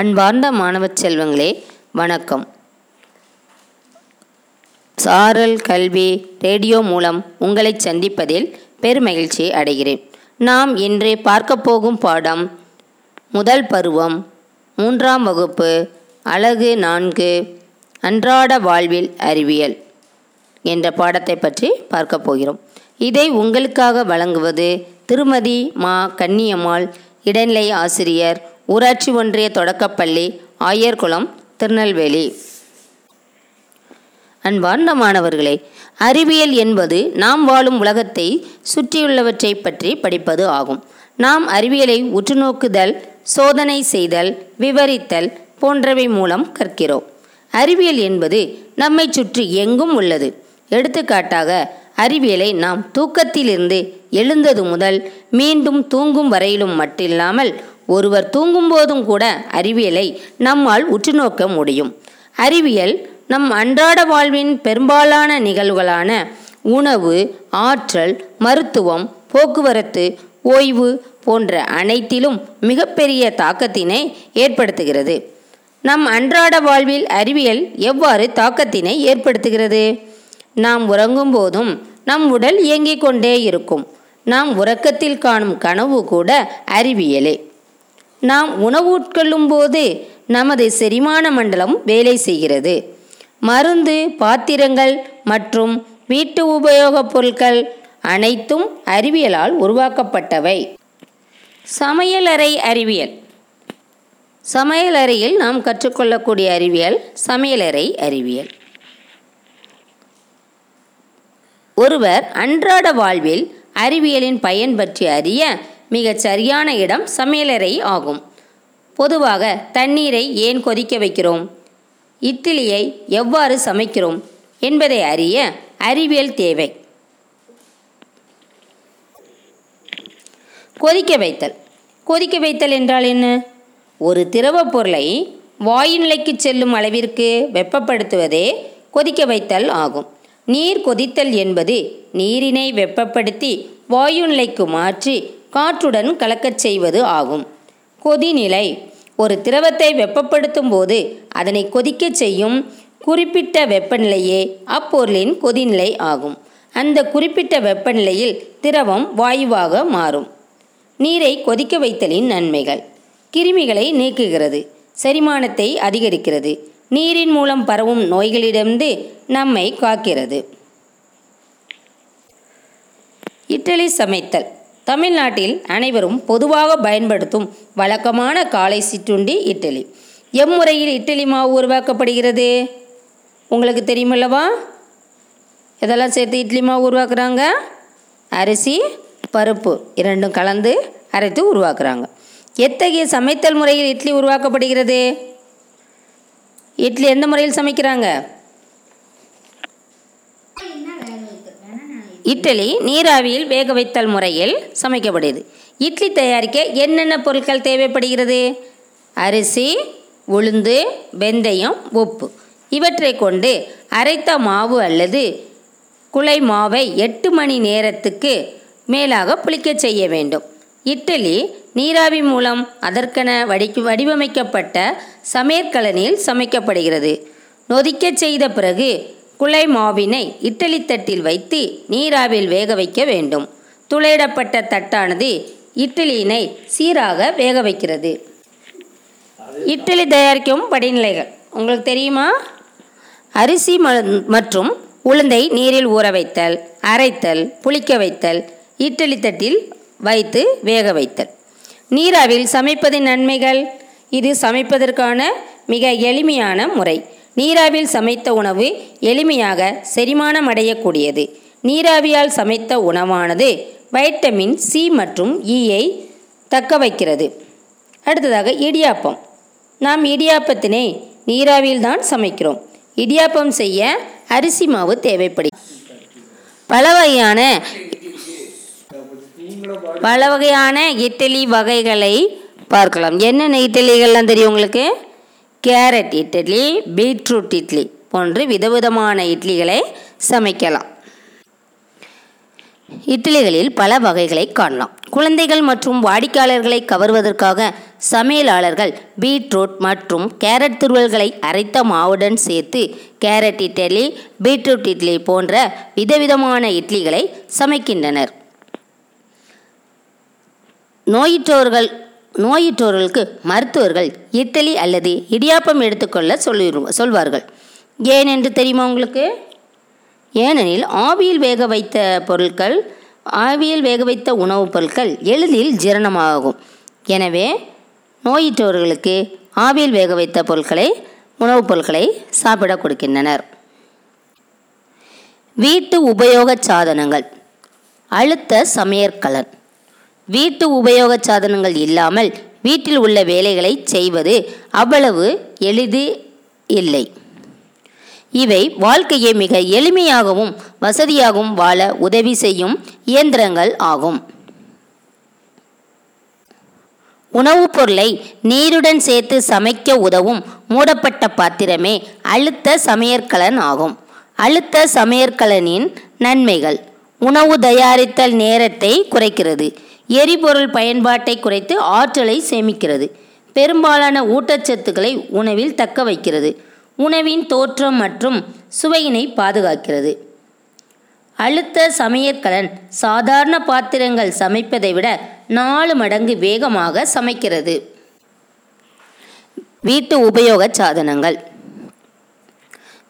அன்பார்ந்த மாணவச் செல்வங்களே வணக்கம். சாரல் கல்வி ரேடியோ மூலம் உங்களை சந்திப்பதில் பெருமகிழ்ச்சி அடைகிறேன். நாம் இன்று பார்க்க போகும் பாடம் முதல் பருவம் மூன்றாம் வகுப்பு அழகு நான்கு அன்றாட வாழ்வில் அறிவியல் என்ற பாடத்தை பற்றி பார்க்க போகிறோம். இதை உங்களுக்காக வழங்குவது திருமதி மா கன்னியம்மாள் இடைநிலை ஆசிரியர் ஊராட்சி ஒன்றிய தொடக்கப்பள்ளி ஆயர்குளம் திருநெல்வேலி. அன்பார்ந்த மாணவர்களே அறிவியல் என்பது நாம் வாழும் உலகத்தை சுற்றியுள்ளவற்றை பற்றி படிப்பது ஆகும். நாம் அறிவியலை உற்றுநோக்குதல் சோதனை செய்தல் விவரித்தல் போன்றவை மூலம் கற்கிறோம். அறிவியல் என்பது நம்மை சுற்றி எங்கும் உள்ளது. எடுத்துக்காட்டாக அறிவியலை நாம் தூக்கத்திலிருந்து எழுந்தது முதல் மீண்டும் தூங்கும் வரையிலும் மட்டில்லாமல் ஒருவர் தூங்கும்போதும் கூட அறிவியலை நம்மால் உற்றுநோக்க முடியும். அறிவியல் நம் அன்றாட வாழ்வின் பெரும்பாலான நிகழ்வுகளான உணவு ஆற்றல் மருத்துவம் போக்குவரத்து ஓய்வு போன்ற அனைத்திலும் மிகப்பெரிய தாக்கத்தினை ஏற்படுத்துகிறது. நம் அன்றாட வாழ்வில் அறிவியல் எவ்வாறு தாக்கத்தினை ஏற்படுத்துகிறது? நாம் உறங்கும் போதும் நம் உடல் இயங்கிக் கொண்டே இருக்கும். நாம் உறக்கத்தில் காணும் கனவு கூட அறிவியலே. நாம் உணவு உட்கொள்ளும் போது நமது செரிமான மண்டலம் வேலை செய்கிறது. மருந்து பாத்திரங்கள் மற்றும் வீட்டு உபயோகப் பொருட்கள் அனைத்தும் அறிவியலால் உருவாக்கப்பட்டவை. சமையலறை அறிவியல். சமையலறையில் நாம் கற்றுக்கொள்ளக்கூடிய அறிவியல் சமையலறை அறிவியல். ஒருவர் அன்றாட வாழ்வில் அறிவியலின் பயன் பற்றி அறிய மிகச் சரியான இடம் சமையலறை ஆகும். பொதுவாக தண்ணீரை ஏன் கொதிக்க வைக்கிறோம்? இட்லியை எவ்வாறு சமைக்கிறோம்? என்பதை அறிய அறிவியல் தேவை. கொதிக்க வைத்தல். கொதிக்க வைத்தல் என்றால் என்ன? ஒரு திரவப் பொருளை வாயு நிலைக்கு செல்லும் அளவிற்கு வெப்பப்படுத்துவதே கொதிக்க வைத்தல் ஆகும். நீர் கொதித்தல் என்பது நீரினை வெப்பப்படுத்தி வாயு நிலைக்கு மாற்றி காற்றுடன் கலக்கச் செய்வது ஆகும். கொதிநிலை. ஒரு திரவத்தை வெப்பப்படுத்தும் போது அதனை கொதிக்கச் செய்யும் குறிப்பிட்ட வெப்பநிலையே அப்பொருளின் கொதிநிலை ஆகும். அந்த குறிப்பிட்ட வெப்பநிலையில் திரவம் வாயுவாக மாறும். நீரை கொதிக்க வைத்தலின் நன்மைகள். கிருமிகளை நீக்குகிறது. செரிமானத்தை அதிகரிக்கிறது. நீரின் மூலம் பரவும் நோய்களிடமிருந்து நம்மை காக்கிறது. இட்டலி சமைத்தல். தமிழ்நாட்டில் அனைவரும் பொதுவாக பயன்படுத்தும் வழக்கமான காலை சிற்றுண்டி இட்லி. எம்முறையில் இட்லி மாவு உருவாக்கப்படுகிறது? உங்களுக்கு தெரியுமல்லவா எதெல்லாம் சேர்த்து இட்லி மாவு உருவாக்குறாங்க? அரிசி பருப்பு இரண்டும் கலந்து அரைத்து உருவாக்குறாங்க. எத்தகைய சமைத்தல் முறையில் இட்லி உருவாக்கப்படுகிறது? இட்லி எந்த முறையில் சமைக்கிறாங்க? இட்லி நீராவியில் வேக வைத்தல் முறையில் சமைக்கப்படுது. இட்லி தயாரிக்க என்னென்ன பொருட்கள் தேவைப்படுகிறது? அரிசி உளுந்து வெந்தயம் உப்பு. இவற்றை கொண்டு அரைத்த மாவு அல்லது குலை மாவை எட்டு மணி நேரத்துக்கு மேலாக புளிக்கச் செய்ய வேண்டும். இட்லி நீராவி மூலம் அதற்கென வடி வடிவமைக்கப்பட்ட சமையற்கலனில் சமைக்கப்படுகிறது. நொதிக்கச் செய்த பிறகு குலை மாவினை இட்லி தட்டில் வைத்து நீராவில் வேக வைக்க வேண்டும். துளையிடப்பட்ட தட்டானது இட்லியினை சீராக வேக வைக்கிறது. இட்லி தயாரிக்கும் படிநிலைகள் உங்களுக்கு தெரியுமா? அரிசி மற்றும் உளுந்தை நீரில் ஊற வைத்தல் அரைத்தல் புளிக்க வைத்தல் இட்லி தட்டில் வைத்து வேக வைத்தல். நீராவில் சமைப்பதின் நன்மைகள்? இது சமைப்பதற்கான மிக எளிமையான முறை. நீராவில் சமைத்த உணவு எளிமையாக செரிமானம் அடையக்கூடியது நீராவியால் சமைத்த உணவானது வைட்டமின் சி மற்றும் e ஈயை தக்க வைக்கிறது. அடுத்ததாக இடியாப்பம். நாம் இடியாப்பத்தினை நீராவியில் தான் சமைக்கிறோம். இடியாப்பம் செய்ய அரிசி மாவு தேவைப்படும் பல வகையான பல வகையான இட்லி வகைகளை பார்க்கலாம். என்னென்ன இட்லிகள்லாம் தெரியும் உங்களுக்கு? கேரட் இட்லி பீட்ரூட் இட்லி போன்று விதவிதமான இட்லிகளை சமைக்கலாம். இட்லிகளில் பல வகைகளை காணலாம். குழந்தைகள் மற்றும் வாடிக்கையாளர்களை கவர்வதற்காக சமையலாளர்கள் பீட்ரூட் மற்றும் கேரட் துருவல்களை அரைத்த மாவுடன் சேர்த்து கேரட் இட்லி பீட்ரூட் இட்லி போன்ற விதவிதமான இட்லிகளை சமைக்கின்றனர். நோயிற்றோர்கள் நோயுற்றோர்களுக்கு மருத்துவர்கள் இட்லி அல்லது இடியாப்பம் எடுத்துக்கொள்ள சொல்லி சொல்வார்கள். ஏன் என்று தெரியுமா உங்களுக்கு? ஏனெனில் ஆவியில் வேக வைத்த பொருட்கள் ஆவியில் வேக வைத்த உணவுப் பொருட்கள் எளிதில் ஜீரணமாகும். எனவே நோயுற்றவர்களுக்கு ஆவியில் வேக வைத்த பொருட்களை உணவுப் பொருட்களை சாப்பிட கொடுக்கின்றனர். வீட்டு உபயோக சாதனங்கள். அழுத்த சமையற்கலன். வீட்டு உபயோக சாதனங்கள் இல்லாமல் வீட்டில் உள்ள வேலைகளை செய்வது அவ்வளவு எளிது இல்லை. இவை வாழ்க்கையை மிக எளிமையாகவும் வசதியாகவும் வாழ உதவி செய்யும் இயந்திரங்கள் ஆகும். உணவுப் பொருளை நீருடன் சேர்த்து சமைக்க உதவும் மூடப்பட்ட பாத்திரமே அழுத்த சமையற்கலன் ஆகும். அழுத்த சமையற்கலனின் நன்மைகள் உணவு தயாரித்தல் நேரத்தை குறைக்கிறது. எரிபொருள் பயன்பாட்டை குறைத்து ஆற்றலை சேமிக்கிறது. பெரும்பாலான ஊட்டச்சத்துக்களை உணவில் தக்க வைக்கிறது. உணவின் தோற்றம் மற்றும் சுவையினை பாதுகாக்கிறது. அழுத்த சமையற்கலன் சாதாரண பாத்திரங்கள் சமைப்பதை விட நாலு மடங்கு வேகமாக சமைக்கிறது. வீட்டு உபயோக சாதனங்கள்.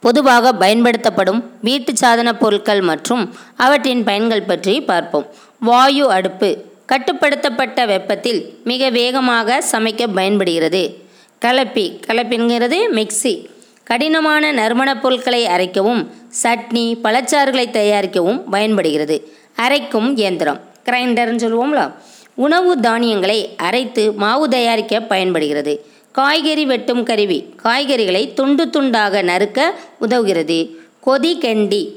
பொதுவாக பயன்படுத்தப்படும் வீட்டு சாதன பொருட்கள் மற்றும் அவற்றின் பயன்கள் பற்றி பார்ப்போம். வாயு அடுப்பு கட்டுப்படுத்தப்பட்ட வெப்பத்தில் மிக வேகமாக சமைக்க பயன்படுகிறது. கலப்பி கலப்பிங்கிறது மிக்சி. கடினமான நறுமணப் பொருட்களை அரைக்கவும் சட்னி பழச்சாறுகளை தயாரிக்கவும் பயன்படுகிறது. அரைக்கும் இயந்திரம் கிரைண்டர்னு சொல்லுவோம்ல. உணவு தானியங்களை அரைத்து மாவு தயாரிக்க பயன்படுகிறது. காய்கறி வெட்டும் கருவி காய்கறிகளை துண்டு துண்டாக நறுக்க உதவுகிறது. கொதி கெண்டி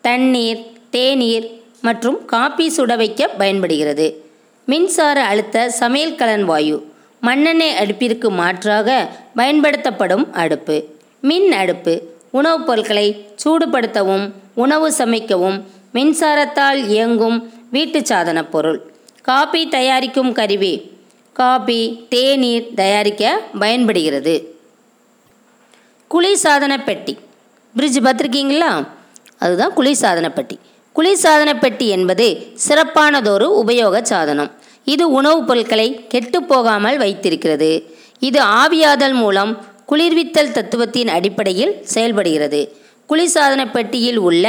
தண்ணீர் தேநீர் மற்றும் காபி சுட வைக்க பயன்படுகிறது. மின்சார அழுத்த சமையல் கலன் வாயு மண்ணெண்ணெய் அடுப்பிற்கு மாற்றாக பயன்படுத்தப்படும் அடுப்பு. மின் அடுப்பு உணவுப் பொருட்களை சூடுபடுத்தவும் உணவு சமைக்கவும் மின்சாரத்தால் இயங்கும் வீட்டு சாதனப் பொருள். காபி தயாரிக்கும் கருவி காபி தேநீர் தயாரிக்க பயன்படுகிறது. குளிர்சாதன பெட்டி. பிரிட்ஜ் பார்த்துருக்கீங்களா? அதுதான் குளிர்சாதன பெட்டி. குளிர்சாதன பெட்டி என்பது சிறப்பானதொரு உபயோக சாதனம். இது உணவுப் பொருட்களை கெட்டுப்போகாமல் வைத்திருக்கிறது. இது ஆவியாதல் மூலம் குளிர்வித்தல் தத்துவத்தின் அடிப்படையில் செயல்படுகிறது. குளிர்சாதன பெட்டியில் உள்ள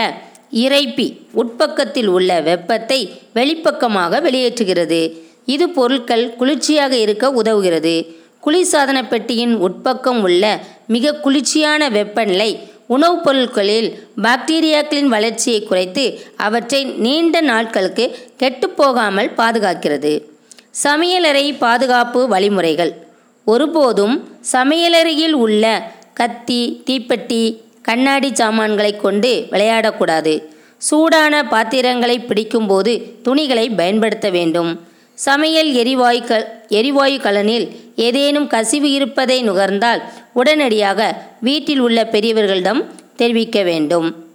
இறைப்பி உட்பக்கத்தில் உள்ள வெப்பத்தை வெளிப்பக்கமாக வெளியேற்றுகிறது. இது பொருட்கள் குளிர்ச்சியாக இருக்க உதவுகிறது. குளிர்சாதன பெட்டியின் உட்பக்கம் உள்ள மிக குளிர்ச்சியான வெப்பநிலை உணவுப் பொருட்களில் பாக்டீரியாக்களின் வளர்ச்சியை குறைத்து அவற்றை நீண்ட நாட்களுக்கு கெட்டுப்போகாமல் பாதுகாக்கிறது. சமையலறை பாதுகாப்பு வழிமுறைகள். ஒருபோதும் சமையலறையில் உள்ள கத்தி தீப்பெட்டி கண்ணாடி சாமான்களை கொண்டு விளையாடக்கூடாது. சூடான பாத்திரங்களை பிடிக்கும்போது துணிகளை பயன்படுத்த வேண்டும். சமையல் எரிவாயு க எரிவாயு கலனில் ஏதேனும் கசிவு இருப்பதை நுகர்ந்தால் உடனடியாக வீட்டில் உள்ள பெரியவர்களிடம் தெரிவிக்க வேண்டும்.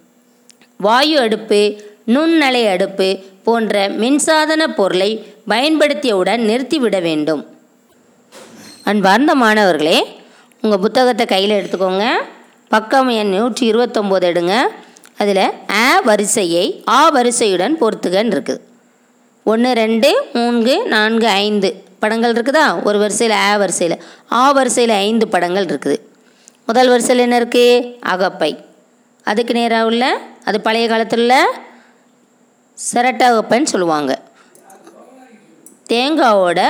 வாயு அடுப்பு நுண்ணலை அடுப்பு போன்ற மின்சாதன பொருளை பயன்படுத்தியவுடன் நிறுத்திவிட வேண்டும். அன்பார்ந்த மாணவர்களே உங்கள் புத்தகத்தை கையில் எடுத்துக்கோங்க. பக்கம் எண் நூற்றி இருபத்தொம்போது எடுங்க. அதில் அ வரிசையை ஆ வரிசையுடன் பொறுத்துகன்னு இருக்குது ஒன்று ரெண்டு மூன்று நான்கு ஐந்து படங்கள் இருக்குதா? ஒரு வரிசையில் ஆ வரிசையில் ஆ வரிசையில் ஐந்து படங்கள் இருக்குது. முதல் வரிசையில் என்ன இருக்குது அகப்பை. அதுக்கு நேராக உள்ள அது பழைய காலத்தில் சிரட்டகப்பைன்னு சொல்லுவாங்க. தேங்காவோட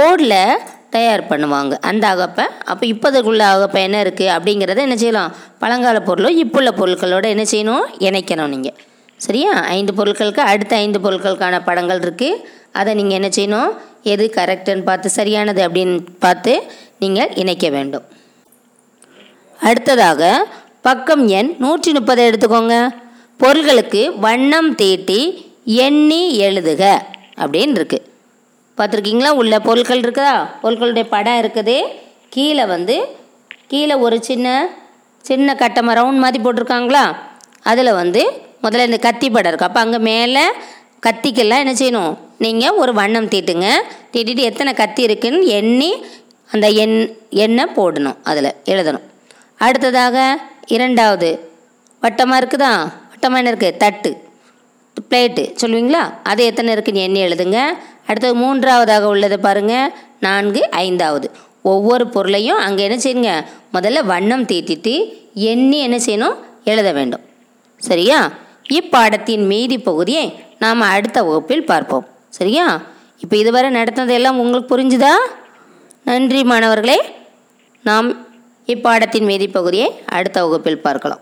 ஓடில் தயார் பண்ணுவாங்க. அந்த அகப்பை. அப்போ இப்போதுக்குள்ள அகப்பை என்ன இருக்குது அப்படிங்கிறத என்ன செய்யலாம்? பழங்கால பொருளும் இப்போ உள்ள பொருட்களோட என்ன செய்யணும்? இணைக்கணும் நீங்கள் சரியா? ஐந்து பொருட்களுக்கு அடுத்த ஐந்து பொருட்களுக்கான படங்கள் இருக்குது அதை நீங்கள் என்ன செய்யணும்? எது கரெக்டுன்னு பார்த்து சரியானது அப்படின்னு பார்த்து நீங்கள் இணைக்க வேண்டும். அடுத்ததாக பக்கம் எண் நூற்றி முப்பதை எடுத்துக்கோங்க. பொருள்களுக்கு வண்ணம் தீட்டி எண்ணி எழுதுக அப்படின்னு இருக்குது பார்த்துருக்கீங்களா? உள்ள பொருட்கள் இருக்குதா? பொருட்களுடைய படம் இருக்குது. கீழே வந்து கீழே ஒரு சின்ன சின்ன கட்டமாக ரவுண்ட் மாதிரி போட்டிருக்காங்களா? அதில் வந்து முதல்ல இந்த கத்தி படம் இருக்குது அப்போ அங்கே மேலே கத்திக்கெல்லாம் என்ன செய்யணும்? நீங்கள் ஒரு வண்ணம் தீட்டுங்க. தீட்டிட்டு எத்தனை கத்தி இருக்குன்னு எண்ணி அந்த எண் எண்ணெய் போடணும். அதில் எழுதணும். அடுத்ததாக இரண்டாவது வட்டமாக இருக்குதா? சுத்தமாக என்ன இருக்குது தட்டு. பிளேட்டு. சொல்லுவீங்களா? அது எத்தனை இருக்குன்னு எண்ணி எழுதுங்க. அடுத்தது மூன்றாவதாக உள்ளது பாருங்கள் நான்கு ஐந்தாவது. ஒவ்வொரு பொருளையும் அங்கே என்ன செய்யுங்க? முதல்ல வண்ணம் தீட்டிட்டு எண்ணி என்ன செய்யணும்? எழுத வேண்டும். சரியா? இப்பாடத்தின் மீதி பகுதியை நாம் அடுத்த வகுப்பில் பார்ப்போம். சரியா? இப்போ இதுவரை நடத்தினதெல்லாம் உங்களுக்கு புரிஞ்சுதா? நன்றி மாணவர்களே. நாம் இப்பாடத்தின் மீதி பகுதியை அடுத்த வகுப்பில் பார்க்கலாம்.